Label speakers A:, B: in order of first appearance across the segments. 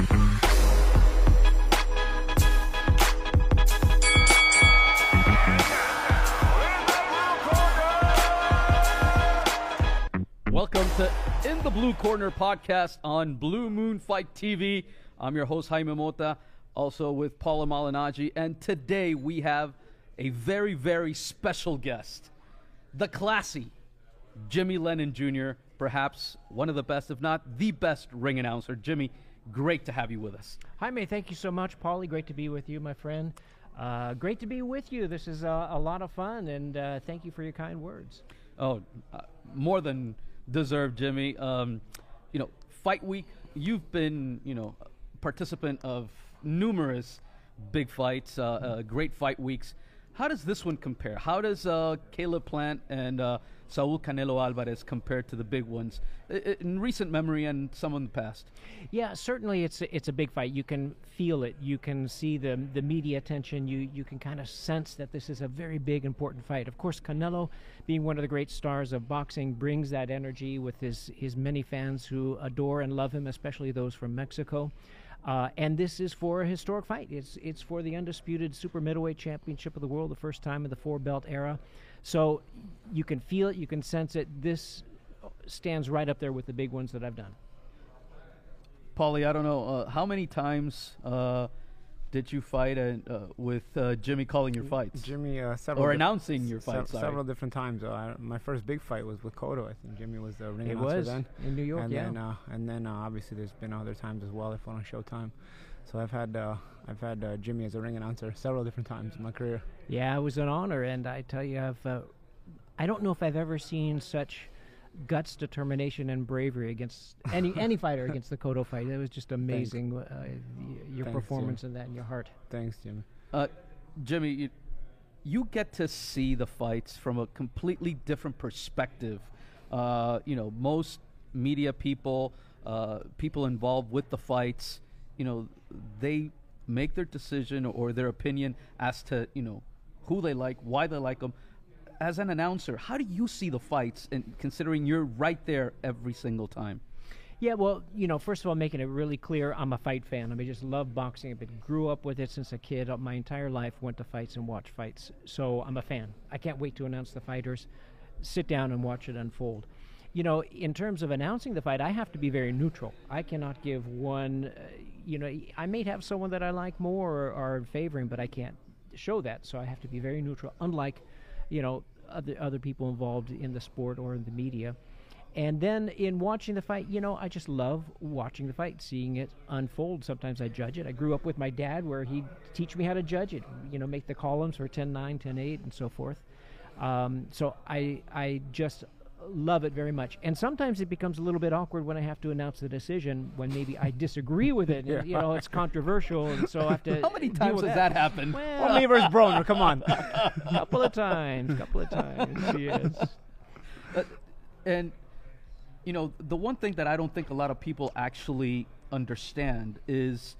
A: Welcome to In the Blue Corner podcast on Blue Moon Fight TV. I'm your host, Jaime Mota, also with Paulie Malignaggi. And today we have a very, very special guest, the classy Jimmy Lennon Jr., perhaps one of the best, if not the best ring announcer. Jimmy, great to have you with us.
B: Jaime, thank you so much. Paulie, great to be with you, my friend. Uh, great to be with you. This is uh, a lot of fun, and uh, thank you for your kind words.
A: Oh, uh, more than deserved, Jimmy. Um, you know, fight week. You've been, you know, participant of numerous big fights, uh, uh, great fight weeks. How does this one compare? How does uh, Caleb Plant and uh, Saul Canelo Alvarez compare to the big ones in recent memory and some in the past?
B: Yeah, certainly it's a, it's a big fight. You can feel it. You can see the the media attention. You you can kind of sense that this is a very big important fight. Of course, Canelo, being one of the great stars of boxing, brings that energy with his his many fans who adore and love him, especially those from Mexico. Uh, and this is for a historic fight. It's it's for the undisputed super middleweight championship of the world, the first time in the four belt era. So you can feel it, you can sense it. This stands right up there with the big ones that I've done.
A: Paulie, I don't know uh, how many times uh, did you fight and, uh, with uh, Jimmy calling your fights
C: Jimmy, uh, several
A: or announcing your fights? sorry.
C: several different times. Uh, I, my first big fight was with Cotto. I think Jimmy was the ring
B: It
C: announcer
B: was
C: then.
B: in New York,
C: and
B: yeah.
C: then uh, and then uh, obviously there's been other times as well. I fought on Showtime, so I've had uh, I've had uh, Jimmy as a ring announcer several different times in my career.
B: Yeah, it was an honor, and I tell you, I've, uh, I don't know if I've ever seen such guts, determination, and bravery against any any fighter against the Cotto fight. It was just amazing, uh, your
C: Thanks,
B: performance in that and your heart.
C: Thanks, Jimmy.
A: Uh, Jimmy, you, you get to see the fights from a completely different perspective. Uh, you know, most media people, uh, people involved with the fights, you know, they make their decision or their opinion as to you know who they like, why they like them. As an announcer, how do you see the fights, and considering you're right there every single time?
B: Yeah, well, you know, first of all, making it really clear, I'm a fight fan. I mean, just love boxing. Been grew up with it since a kid. Uh, My entire life went to fights and watched fights. So I'm a fan. I can't wait to announce the fighters, sit down and watch it unfold. You know, in terms of announcing the fight, I have to be very neutral. I cannot give one. Uh, you know, I may have someone that I like more or are favoring, but I can't show that. So I have to be very neutral. Unlike, you know, other other people involved in the sport or in the media. And then in watching the fight, you know, I just love watching the fight, seeing it unfold. Sometimes I judge it. I grew up with my dad where he'd teach me how to judge it, you know, make the columns for 10 9, 10 8, and so forth. Um, so I, I just love it very much. And sometimes it becomes a little bit awkward when I have to announce the decision when maybe I disagree with it. and, You know, it's controversial, and so I have to.
A: How many times
B: with
A: has that happened?
B: Well,
C: Well, me versus Broner, come on.
B: couple of times, couple of times, yes.
A: Uh, and you know the one thing that i don't think a lot of people actually understand is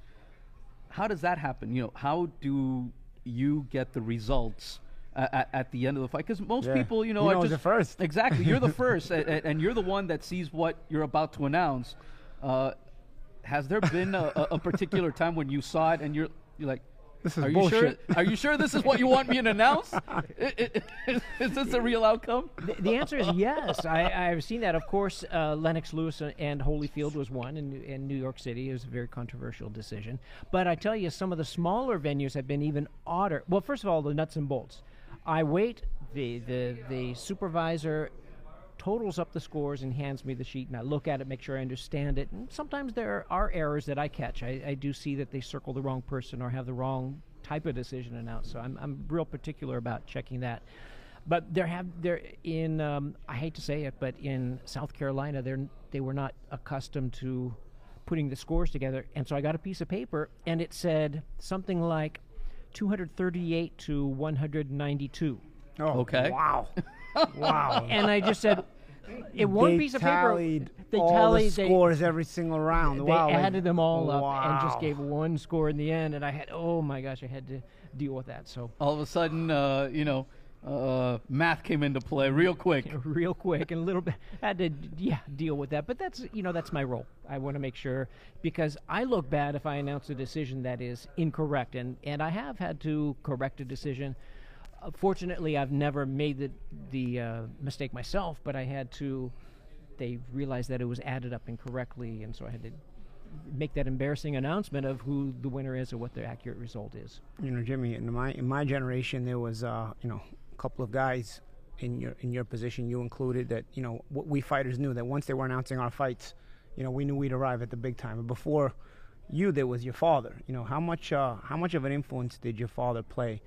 A: how does that happen you know how do you get the results a- at, at the end of the fight because most
C: Yeah.
A: people you know
C: He
A: are
C: knows
A: just
C: it first.
A: exactly you're the first and, and you're the one that sees what you're about to announce uh, has there been a, a, a particular time when you saw it and you're you're like
C: This is
A: are you sure?
C: bullshit.
A: Are you sure this is what you want me to announce? I- I- I- is this a real outcome?
B: The, the answer is yes. I, I've seen that. Of course, uh, Lennox Lewis and- and Holyfield was one in, in New York City. It was a very controversial decision. But I tell you, some of the smaller venues have been even odder. Well, first of all, the nuts and bolts. I wait. The the the supervisor totals up the scores and hands me the sheet, and I look at it, make sure I understand it. And sometimes there are errors that I catch. I, I do see that they circle the wrong person or have the wrong type of decision announced. So I'm, I'm real particular about checking that. But there have there in um, I hate to say it, but in South Carolina, they they were not accustomed to putting the scores together, and so I got a piece of paper, and it said something like 238 to 192
C: Oh,
A: Okay.
C: Wow. wow.
B: and I just said, "In one
C: they
B: piece of
C: tallied
B: paper, they
C: all
B: tallied
C: the
B: they-
C: scores every single round.
B: They
C: wow.
B: added them all up and just gave one score in the end, and I had, oh my gosh, I had to deal with that. So
A: all of a sudden, uh, you know, uh, math came into play real quick.
B: real quick and a little bit had to yeah deal with that. But that's you know that's my role. I want to make sure because i look bad if i announce a decision that is incorrect. And and i have had to correct a decision. Uh, fortunately i've never made the the uh, mistake myself but i had to they realized that it was added up incorrectly. And so i had to make that embarrassing announcement of who the winner is or what the accurate result is.
C: You know, Jimmy, in my in my generation, there was uh, you know a couple of guys in your in your position, you included, that you know what we fighters knew that once they were announcing our fights, you know, we knew we'd arrive at the big time. Before you, there was your father. You know, how much uh, how much of an influence did your father play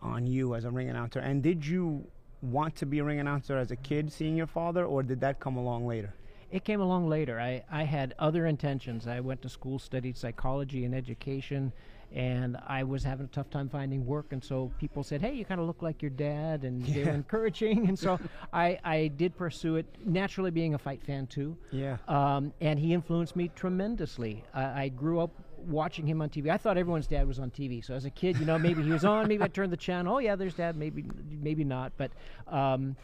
C: on you as a ring announcer? And did you want to be a ring announcer as a kid, seeing your father, or did that come along later?
B: It came along later. I, I had other intentions. I went to school, studied psychology and education, and I was having a tough time finding work. And so people said, "Hey, you kind of look like your dad," and they were encouraging. And so I, I did pursue it. Naturally, being a fight fan too.
C: Yeah.
B: Um, and he influenced me tremendously. I, I grew up watching him on TV. I thought everyone's dad was on TV. So as a kid, you know, maybe he was on. Maybe I turned the channel. Oh yeah, there's dad. Maybe maybe not. But um,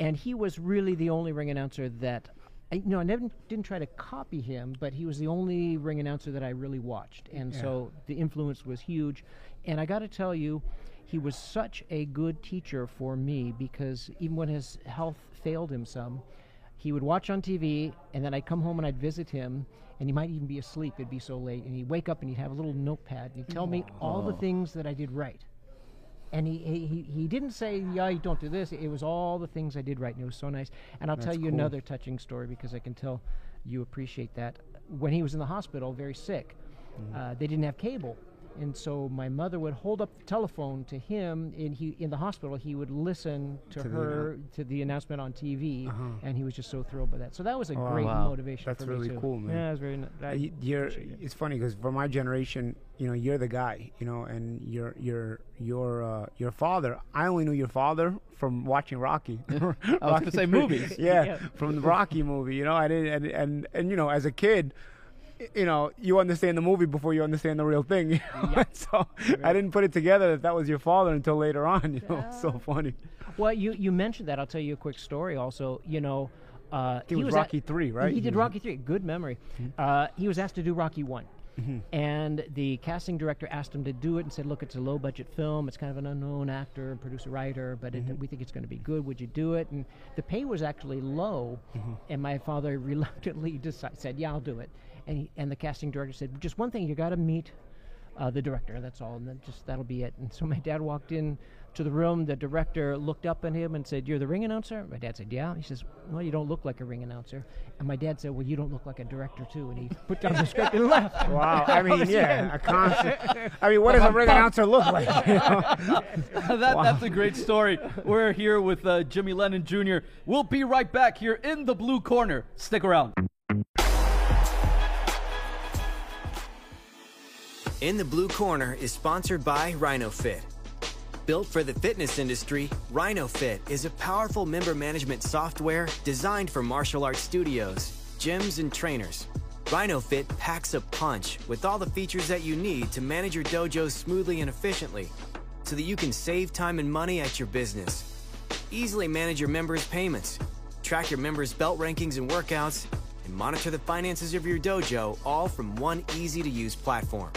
B: and he was really the only ring announcer that. I, you know, I never didn't try to copy him, but he was the only ring announcer that I really watched, and
C: Yeah.
B: so the influence was huge. And I got to tell you, he was such a good teacher for me because even when his health failed him some, he would watch on TV, and then I'd come home and I'd visit him, and he might even be asleep. It'd be so late, and he'd wake up and he'd have a little notepad, and he'd tell me all the things that I did right. And he, he, he- didn't say, yeah, you don't do this. It was all the things I did right, and it was so nice. And I'll tell you
C: cool.
B: another touching story because I can tell you appreciate that. When he was in the hospital, very sick,
C: Mm-hmm.
B: uh, they didn't have cable. And so my mother would hold up the telephone to him, and he in the hospital he would listen to,
C: To the
B: her to the announcement on TV,
C: Uh-huh.
B: and he was just so thrilled by that. So that was a
C: Wow.
B: great
A: Wow.
B: motivation
C: That's
B: for
C: really
B: me too.
C: cool, man.
B: Yeah, it was very. ni- I
C: Uh, you're,
B: it.
C: it's funny because for my generation, you know, you're the guy, you know, and your your your uh, your father. I only knew your father from watching Rocky.
A: I was
C: Rocky
A: gonna say movies.
C: Yeah,
B: Yeah.
C: from the Rocky movie. You know, I didn't, and, and and you know, as a kid. You know, you understand the movie before you understand the real thing. You know?
B: Yeah.
C: so I didn't put it together that that was your father until later on. You know, it's so funny.
B: Well, you you mentioned that. I'll tell you a quick story. Also, you know, uh,
C: It was
B: was at-
C: Rocky three, right?
B: He did
C: Mhm.
B: Rocky three. Good memory. Uh, he was asked to do Rocky one. And the casting director asked him to do it and said, "Look, it's a low-budget film. It's kind of an unknown actor, producer, writer, but it, we think it's going to be good. Would you do it?" And the pay was actually low, and my father reluctantly decided, said, "Yeah, I'll do it." And he, and the casting director said, "Just one thing, you got to meet uh, the director. That's all, and then just that'll be it." And so my dad walked in to the room. The director looked up at him and said, "You're the ring announcer." My dad said, "Yeah." He says, "Well, you don't look like a ring announcer." And my dad said, "Well, you don't look like a director too." And he put down the script and left.
C: Wow, I mean, yeah, a constant. I mean, what does a ring announcer look like? you know?
A: that, That's a great story. We're here with uh, Jimmy Lennon Jr. We'll be right back here in the blue corner. Stick around.
D: In the Blue Corner is sponsored by RhinoFit. Built for the fitness industry, RhinoFit is a powerful member management software designed for martial arts studios, gyms, and trainers. RhinoFit packs a punch with all the features that you need to manage your dojo smoothly and efficiently so that you can save time and money at your business. Easily manage your members' payments, track your members' belt rankings and workouts, and monitor the finances of your dojo all from one easy to use platform.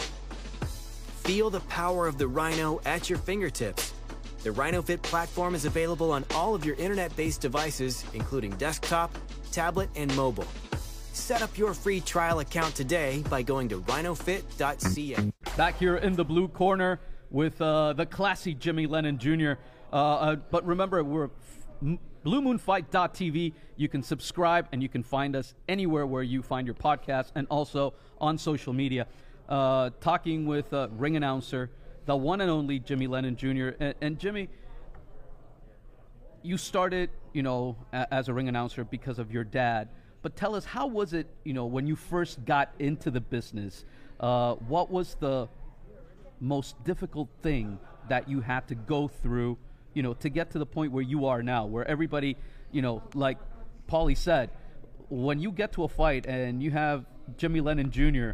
D: Feel the power of the Rhino at your fingertips. The RhinoFit platform is available on all of your internet based devices, including desktop, tablet, and mobile. Set up your free trial account today by going to rhinofit.ca.
A: Back here in the blue corner with uh, the classy Jimmy Lennon Jr. Uh, uh, but remember, we're BlueMoonFight.tv. You can subscribe and you can find us anywhere where you find your podcast and also on social media. Uh, talking with uh, ring announcer, the one and only Jimmy Lennon Jr. And, and Jimmy, you started, you know, a- as a ring announcer because of your dad. But tell us, how was it, you know, when you first got into the business? Uh, what was the most difficult thing that you had to go through, you know, to get to the point where you are now, where everybody, you know, like Paulie said, when you get to a fight and you have Jimmy Lennon Jr.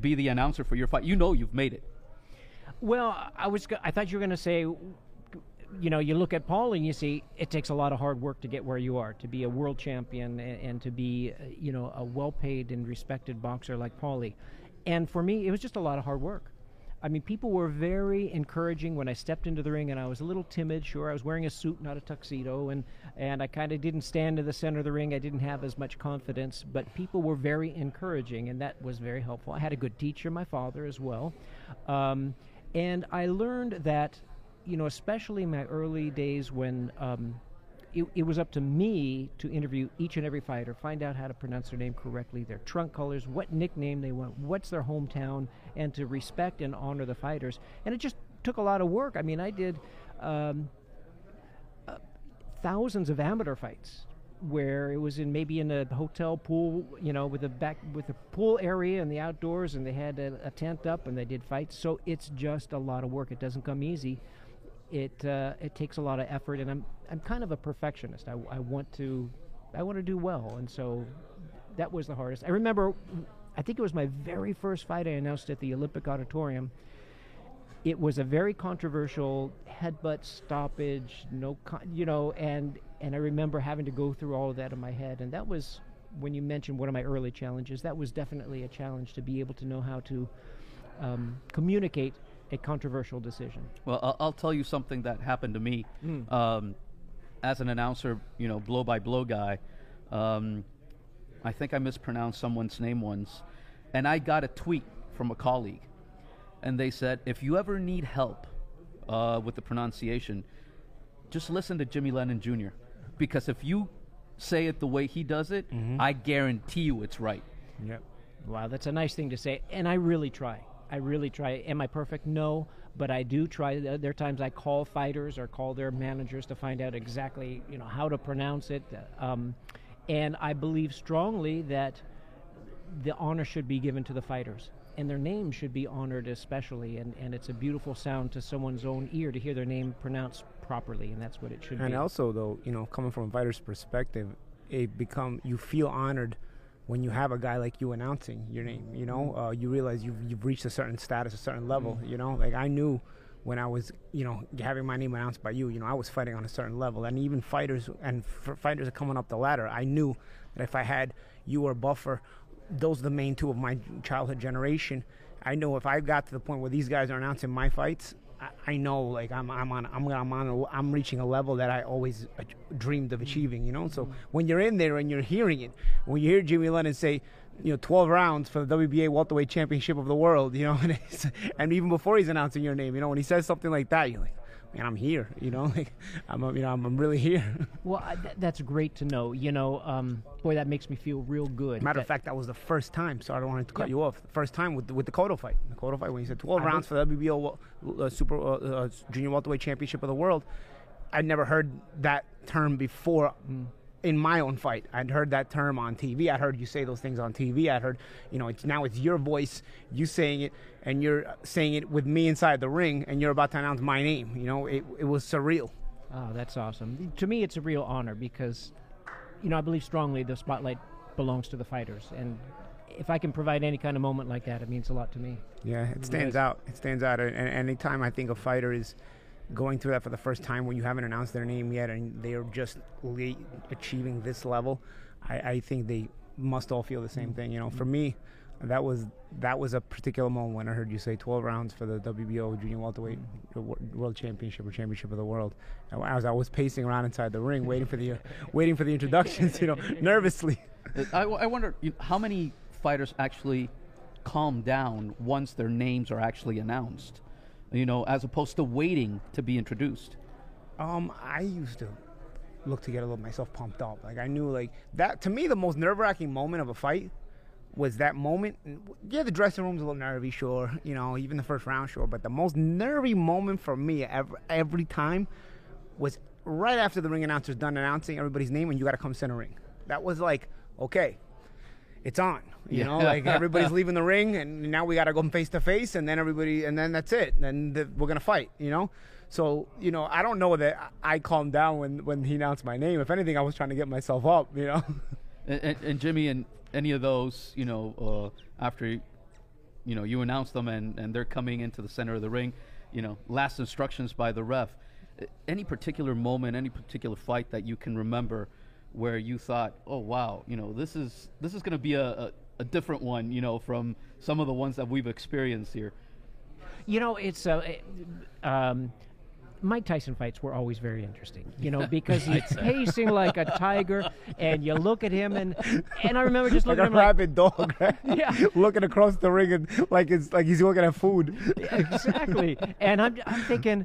A: be the announcer for your fight, you know you've made it.
B: Well, I was. I thought you were going to say, you know, you look at Paul and you see it takes a lot of hard work to get where you are, to be a world champion and, and to be, you know, a well-paid and respected boxer like Paulie. And for me, it was just a lot of hard work. I mean, people were very encouraging when I stepped into the ring, and I was a little timid. Sure, I was wearing a suit, not a tuxedo, and and I kind of didn't stand in the center of the ring. I didn't have as much confidence, but people were very encouraging, and that was very helpful. I had a good teacher, my father, as well, um, and I learned that, you know, especially in my early days when um, it, it, was up to me to interview each and every fighter, find out how to pronounce their name correctly, their trunk colors, what nickname they want, what's their hometown, and to respect and honor the fighters. And it just took a lot of work. I mean, I did um, uh, thousands of amateur fights where it was in maybe in a hotel pool, you know, with a back with a pool area and the outdoors, and they had a, a tent up and they did fights. So it's just a lot of work. It doesn't come easy it uh, it takes a lot of effort, and I'm I'm kind of a perfectionist. I, I want to I want to do well, and so that was the hardest. I remember, I think it was my very first fight I announced at the Olympic Auditorium. It was a very controversial headbutt stoppage, no, con- you know, and and I remember having to go through all of that in my head, and that was when you mentioned one of my early challenges. That was definitely a challenge to be able to know how to um, communicate a controversial decision?
A: Well, I'll, I'll tell you something that happened to me. Mm. Um, as an announcer, you know, blow by blow guy, um, I think I mispronounced someone's name once, and I got a tweet from a colleague, and they said, if you ever need help uh, with the pronunciation, just listen to Jimmy Lennon Jr. Because if you say it the way he does it, mm-hmm. I guarantee you it's right.
B: Yep. Wow, that's a nice thing to say, and I really try. I really try. Am I perfect? No, but I do try. There are times I call fighters or call their managers to find out exactly, you know, how to pronounce it. Um, and I believe strongly that the honor should be given to the fighters, and their name should be honored especially. And, and it's a beautiful sound to someone's own ear to hear their name pronounced properly, and that's what it should
C: and
B: be.
C: And also, though, you know, coming from a fighter's perspective, it become you feel honored when you have a guy like you announcing your name, you know, uh, you realize you've, you've reached a certain status, a certain level, mm-hmm. you know. Like I knew when I was, you know, having my name announced by you, you know, I was fighting on a certain level, and even fighters and f- fighters are coming up the ladder. I knew that if I had you or Buffer, those are the main two of my childhood generation. I know if I got to the point where these guys are announcing my fights, I, know like I'm I'm on I'm I'm on a, I'm reaching a level that I always dreamed of achieving. You know, so mm-hmm. when you're in there and you're hearing it, when you hear Jimmy Lennon say, you know, 12 rounds for the WBA welterweight championship of the world, you know, and, and even before he's announcing your name, you know, when he says something like that, you're like, man, I'm here. You know, like I'm, you know, I'm, I'm really here.
B: Well, I, th- that's great to know. You know, um, boy, that makes me feel real good.
C: Matter of fact, that was the first time. So I don't want to cut yeah. you off. The first time with the, with the Cotto fight. The Cotto fight when he said 12 I rounds for the WBO uh, Super uh, uh, Junior Welterweight Championship of the World. I'd never heard that term before. Mm in my own fight. I'd heard that term on TV. I heard you say those things on TV. I heard, you know, it's now it's your voice, you saying it, and you're saying it with me inside the ring, and you're about to announce my name. You know, it, it was surreal.
B: Oh, that's awesome. To me, it's a real honor because, you know, I believe strongly the spotlight belongs to the fighters, and if I can provide any kind of moment like that, it means a lot to me.
C: Yeah, it stands out. It stands out. And anytime I think a fighter is going through that for the first time when you haven't announced their name yet and they are just achieving this level, I, I, think they must all feel the same thing. You know, for me, that was that was a particular moment when I heard you say 12 rounds for the WBO Junior Welterweight World Championship or Championship of the World. And I was I was pacing around inside the ring, waiting for the uh, waiting for the introductions. You know, nervously.
A: I, I wonder how many fighters actually calm down once their names are actually announced you know, as opposed to waiting to be introduced?
C: Um, I used to look to get a little myself pumped up. Like I knew, like that to me, the most nerve wracking moment of a fight was that moment. Yeah, the dressing room's a little nervy, sure. You know, even the first round, sure. But the most nervy moment for me every, every time was right after the ring announcer's done announcing everybody's name, and you got to come center ring. That was like, okay, it's on. You yeah. know, like everybody's leaving the ring, and now we got to go face to face, and then everybody, and then that's it. Then the, we're gonna fight. You know, so you know, I don't know that I calmed down when when he announced my name. If anything, I was trying to get myself up. You know.
A: And, and, and Jimmy, and any of those, you know, uh, after you know you announce them and and they're coming into the center of the ring, you know, last instructions by the ref. any particular moment, any particular fight that you can remember where you thought, "Oh wow, you know, this is this is going to be a, a, a different one," you know, from some of the ones that we've experienced here.
B: You know, it's uh, um, Mike Tyson fights were always very interesting. You know, because he's pacing like a tiger, and you look at him, and and I remember just looking
C: a
B: at him like, a
C: rabid dog, right?
B: Yeah.
C: Looking across the ring and like it's like he's looking at food.
B: exactly. And I'm, I'm thinking,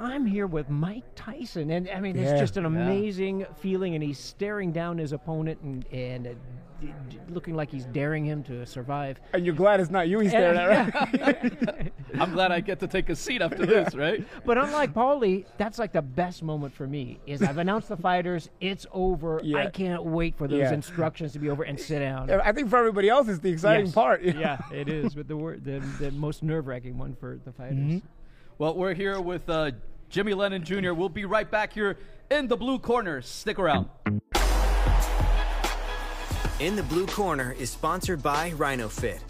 B: I'm here with Mike Tyson, and I mean, it's
C: Yeah.
B: just an
A: Yeah.
B: amazing feeling. And he's staring down his opponent and and uh, d- d- looking like he's daring him to survive.
C: And you're glad it's not you he's staring at, right?
A: I'm glad I get to take a seat after this, right?
B: But unlike Paulie, that's like the best moment for me. Is I've announced the fighters, it's over.
C: Yeah.
B: I can't wait for those
C: Yeah.
B: instructions to be over and sit down.
C: I think for everybody else, it's the exciting
B: Yes.
C: part.
B: yeah, it is. But the word, the, the most nerve wracking one for the fighters.
C: Mm-hmm.
A: Well, we're here with uh, Jimmy Lennon Jr. We'll be right back here in the blue corner. Stick around.
D: In the Blue Corner is sponsored by RhinoFit.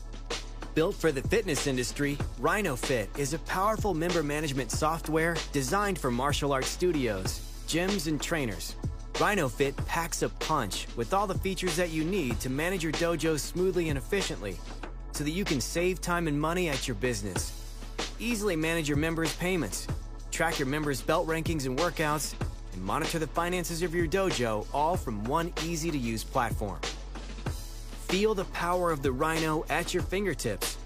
D: Built for the fitness industry, RhinoFit is a powerful member management software designed for martial arts studios, gyms, and trainers. RhinoFit packs a punch with all the features that you need to manage your dojo smoothly and efficiently so that you can save time and money at your business. Easily manage your members' payments, track your members' belt rankings and workouts, and monitor the finances of your dojo all from one easy to use platform. Feel the power of the Rhino at your fingertips.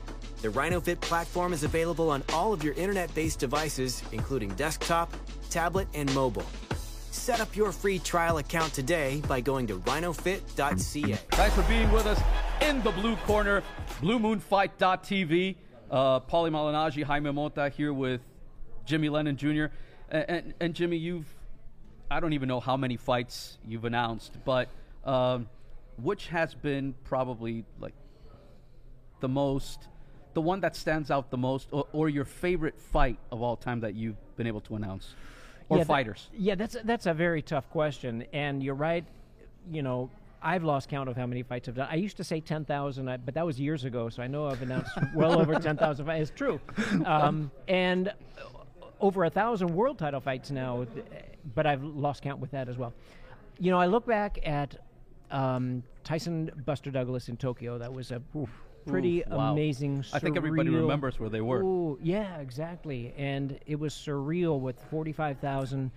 D: The RhinoFit platform is available on all of your internet based devices, including desktop, tablet, and mobile. Set up your free trial account today by going to rhinofit.ca.
A: Thanks for being with us in the blue corner, BlueMoonFight.tv. Uh, Paulie Malignaggi, Jaime Mota here with Jimmy Lennon Jr. And, and, and Jimmy, you've, I don't even know how many fights you've announced, but um, which has been probably like the most, the one that stands out the most, or, or your favorite fight of all time that you've been able to announce? Or
B: Yeah, that-
A: fighters?
B: yeah, that's that's a very tough question, and you're right. You know, I've lost count of how many fights I've done. I used to say ten thousand, but that was years ago. So I know I've announced well over ten thousand fights. It's true, um, and over a thousand world title fights now. But I've lost count with that as well. You know, I look back at um, Tyson Buster Douglas in Tokyo. That was a pretty
A: Oof, wow.
B: amazing.
A: I think everybody remembers where they were.
B: Ooh, yeah, exactly. And it was surreal with 45,000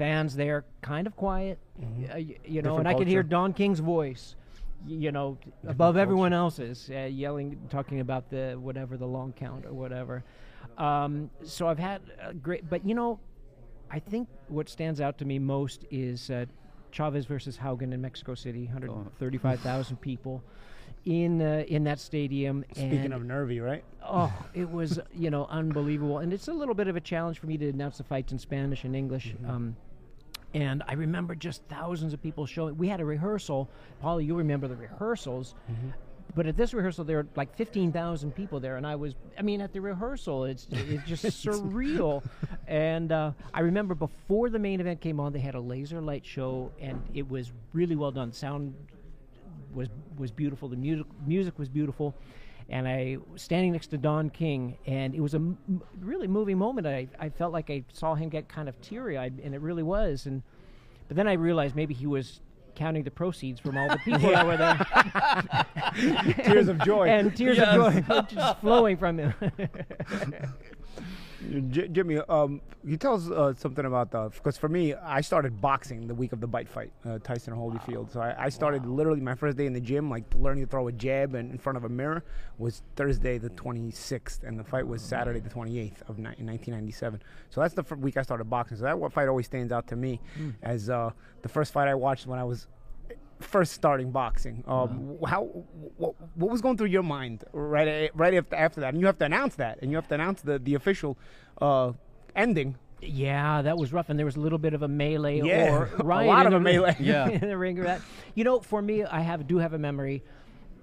B: fans there, kind of quiet, uh, y- you know,
C: Different
B: and I could hear. Don King's voice, you know, above everyone else's, uh, yelling, talking about the whatever, the long count or whatever. Um, so I've had a great, but you know, I think what stands out to me most is uh, Chavez versus Haugen in Mexico City, 135,000 people in uh, in that stadium.
C: Speaking of nervy, right?
B: Oh, it was you know unbelievable, and it's a little bit of a challenge for me to announce the fights in Spanish and English. Um, and I remember just thousands of people showing. We had a rehearsal. Paulie, you remember the rehearsals. But at this rehearsal, there were like 15,000 people there, and I was, I mean, at the rehearsal, it's, it's just surreal. And uh, I remember before the main event came on, they had a laser light show, and it was really well done. Sound was was beautiful. The music music was beautiful, and I was standing next to Don King, and it was a m- really moving moment. I I felt like I saw him get kind of teary eyed, and it really was. And but then I realized maybe he was counting the proceeds from all the people that were there,
C: Tears of joy.
B: and tears
A: Yes.
B: of joy just flowing from him.
C: J- Jimmy, um, you tell us uh, something about the because for me, I started boxing the week of the bite fight, uh, Tyson Holyfield. So I, I started literally my first day in the gym, like learning to throw a jab and in front of a mirror, was Thursday the 26th, and the fight was Saturday the 28th of ni- 1997. So that's the week I started boxing. So that fight always stands out to me as uh, the first fight I watched when I was first starting boxing. Um, wh- How what, what was going through your mind right right after after that? And you have to announce that, and you have to announce the the official uh, ending.
B: Yeah, that was rough, and there was a little bit of a melee
C: Yeah,
B: or
C: a lot
B: in
C: of
B: the
C: a
B: ring-
C: melee.
A: Yeah.
B: in the ring. of That you know, for me, I have do have a memory,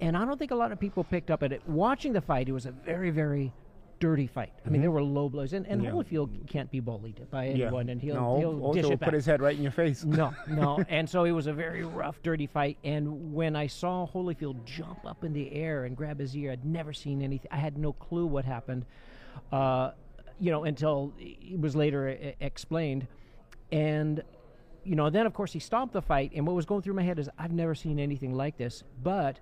B: and I don't think a lot of people picked up at it. Watching the fight, it was a very, very dirty fight. I mean, there were low blows, and, and
C: Mm-hmm. Yeah.
B: Holyfield can't be bullied by anyone, and he'll
C: no,
B: he'll dish it
C: put his head right in your face.
B: No, no. And so it was a very rough, dirty fight. And when I saw Holyfield jump up in the air and grab his ear, I'd never seen anything. I had no clue what happened, uh, you know, until it was later e- explained. And you know, then of course he stopped the fight, and what was going through my head is I've never seen anything like this. But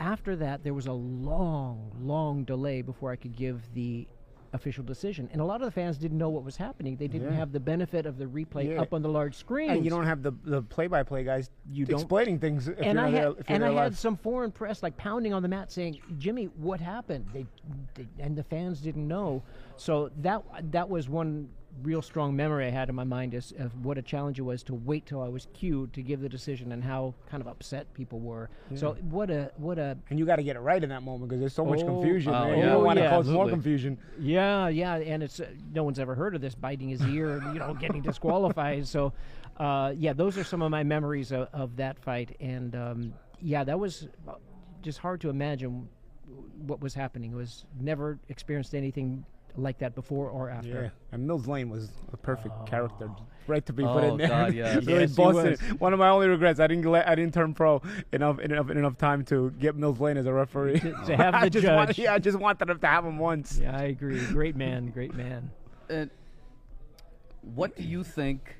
B: after that, there was a long, long delay before I could give the official decision, and a lot of the fans didn't know what was happening. They didn't
C: Yeah.
B: have the benefit of the replay
C: Yeah.
B: up on the large screen.
C: And you don't have the the play-by-play guys
B: You don't-
C: explaining things. If
B: and
C: you're
B: I had and I had some foreign press like pounding on the mat saying, "Jimmy, what happened?" They, they and the fans didn't know. So that that was one real strong memory I had in my mind is of what a challenge it was to wait till I was cued to give the decision and how kind of upset people were. So what a what a
C: and you got to get it right in that moment because there's so much
B: Oh,
C: confusion.
A: oh,
C: man.
A: yeah.
C: You don't want to
B: yeah,
C: cause more confusion.
B: Yeah, yeah, and it's uh, no one's ever heard of this biting his ear, you know, getting disqualified. So, uh, yeah, those are some of my memories of, of that fight, and um, yeah, that was uh, just hard to imagine what was happening. It was never experienced anything like that before or after.
C: Yeah, and Mills Lane was a perfect character,
B: Oh.
C: right to be put
A: Oh,
C: in there.
A: God, yes.
C: really
B: Yes, he
C: busted
B: was.
C: it. One of my only regrets, I didn't let, I didn't turn pro enough in enough enough time to get Mills Lane as a referee.
B: To- to have
C: I
B: the
C: just want-
B: judge.
C: yeah, I just wanted him to have him once.
B: Yeah, I agree. Great man, great man.
A: And what do you think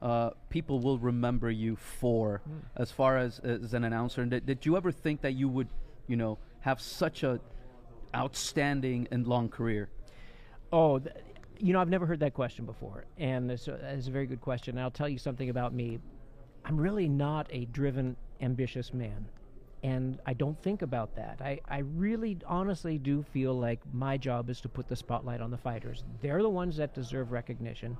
A: uh, people will remember you for, as far as as an announcer? And did, did you ever think that you would, you know, have such a outstanding and long career?
B: Oh, th- you know, I've never heard that question before, and it's a, it's a very good question. And I'll tell you something about me. I'm really not a driven, ambitious man, and I don't think about that. I, I really, honestly, do feel like my job is to put the spotlight on the fighters. They're the ones that deserve recognition,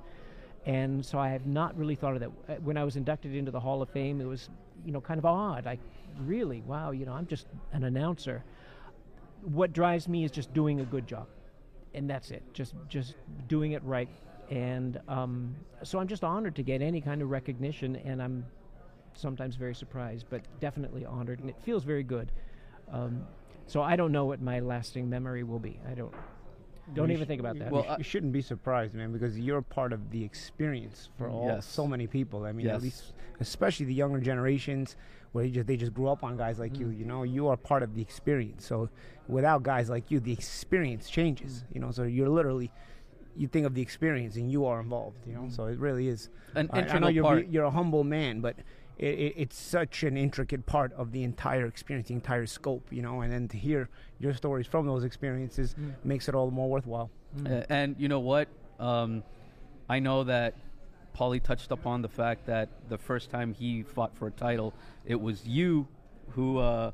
B: and so I have not really thought of that. Uh, When I was inducted into the Hall of Fame, it was, you know, kind of odd. Like, really, wow, you know, I'm just an announcer. What drives me is just doing a good job and that's it. Just just doing it right. And um, so I'm just honored to get any kind of recognition, and I'm sometimes very surprised, but definitely honored, and it feels very good. Um, so I don't know what my lasting memory will be. I don't don't
C: You
B: even
C: sh-
B: think about
C: you-
B: that.
C: you
A: Well,
C: sh-
A: I-
C: you shouldn't be surprised, man, because you're part of the experience for all
A: Yes.
C: so many people. I mean,
A: Yes.
C: at least especially the younger generations, where you just they just grew up on guys like you.
A: Mm.
C: You know, you are part of the experience. So without guys like you, the experience changes.
A: Mm.
C: You know, so you're literally you think of the experience and you are involved. You know, so it really is.
A: An
C: I- I, know you're
A: part.
C: you're a humble man, but. It, it, it's such an intricate part of the entire experience, the entire scope, you know, and then to hear your stories from those experiences
A: Mm.
C: makes it all the more worthwhile.
A: Uh, and you know what? Um, I know that Paulie touched upon the fact that the first time he fought for a title, it was you who uh,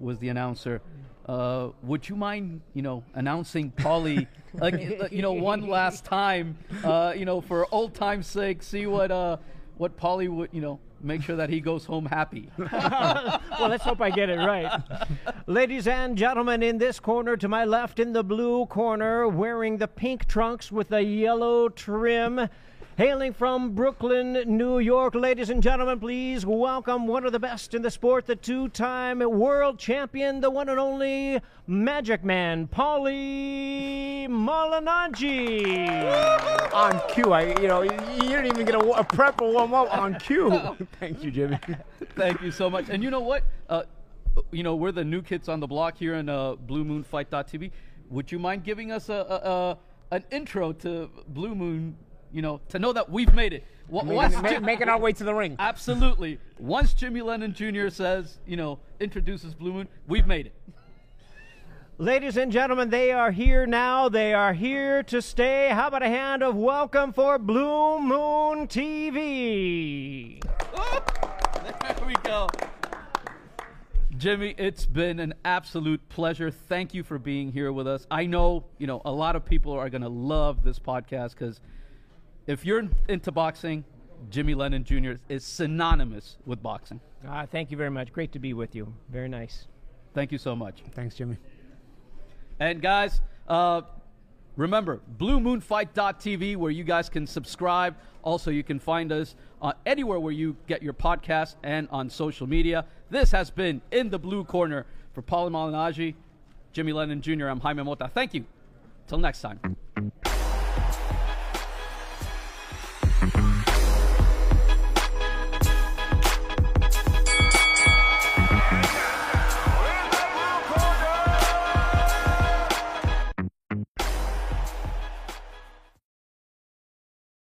A: was the announcer. Uh, would you mind, you know, announcing Paulie, like, you know, one last time, uh, you know, for old time's sake, see what uh, what Paulie would, you know, make sure that he goes home happy.
B: well, let's hope I get it right. Ladies and gentlemen, in this corner to my left, in the blue corner, wearing the pink trunks with the yellow trim, hailing from Brooklyn, New York. Ladies and gentlemen, please welcome one of the best in the sport, the two time world champion, the one and only Magic Man, Paulie Malignaggi.
C: on cue. I, you know, you, you didn't even get a, a prep or warm up on cue. Thank you, Jimmy.
A: Thank you so much. And you know what? Uh, you know, we're the new kids on the block here in uh, BlueMoonFight.tv. Would you mind giving us a, a, a an intro to Blue Moon? You know, to know that we've made it. Once
C: making,
A: Jim-
C: making our way to the ring.
A: Absolutely. Once Jimmy Lennon Jr. says, you know, introduces Blue Moon, we've made it.
B: Ladies and gentlemen, they are here now. They are here to stay. How about a hand of welcome for Blue Moon TV?
A: There we go. Jimmy, it's been an absolute pleasure. Thank you for being here with us. I know, you know, a lot of people are going to love this podcast because if you're into boxing, Jimmy Lennon Jr. is synonymous with boxing.
B: Ah, thank you very much. Great to be with you. Very nice.
A: Thank you so much.
C: Thanks, Jimmy.
A: And guys, uh, remember BlueMoonFight.tv, where you guys can subscribe. Also, you can find us uh, anywhere where you get your podcast and on social media. This has been in the blue corner for Paulie Malignaggi, Jimmy Lennon Jr. I'm Jaime Mota. Thank you. Till next time.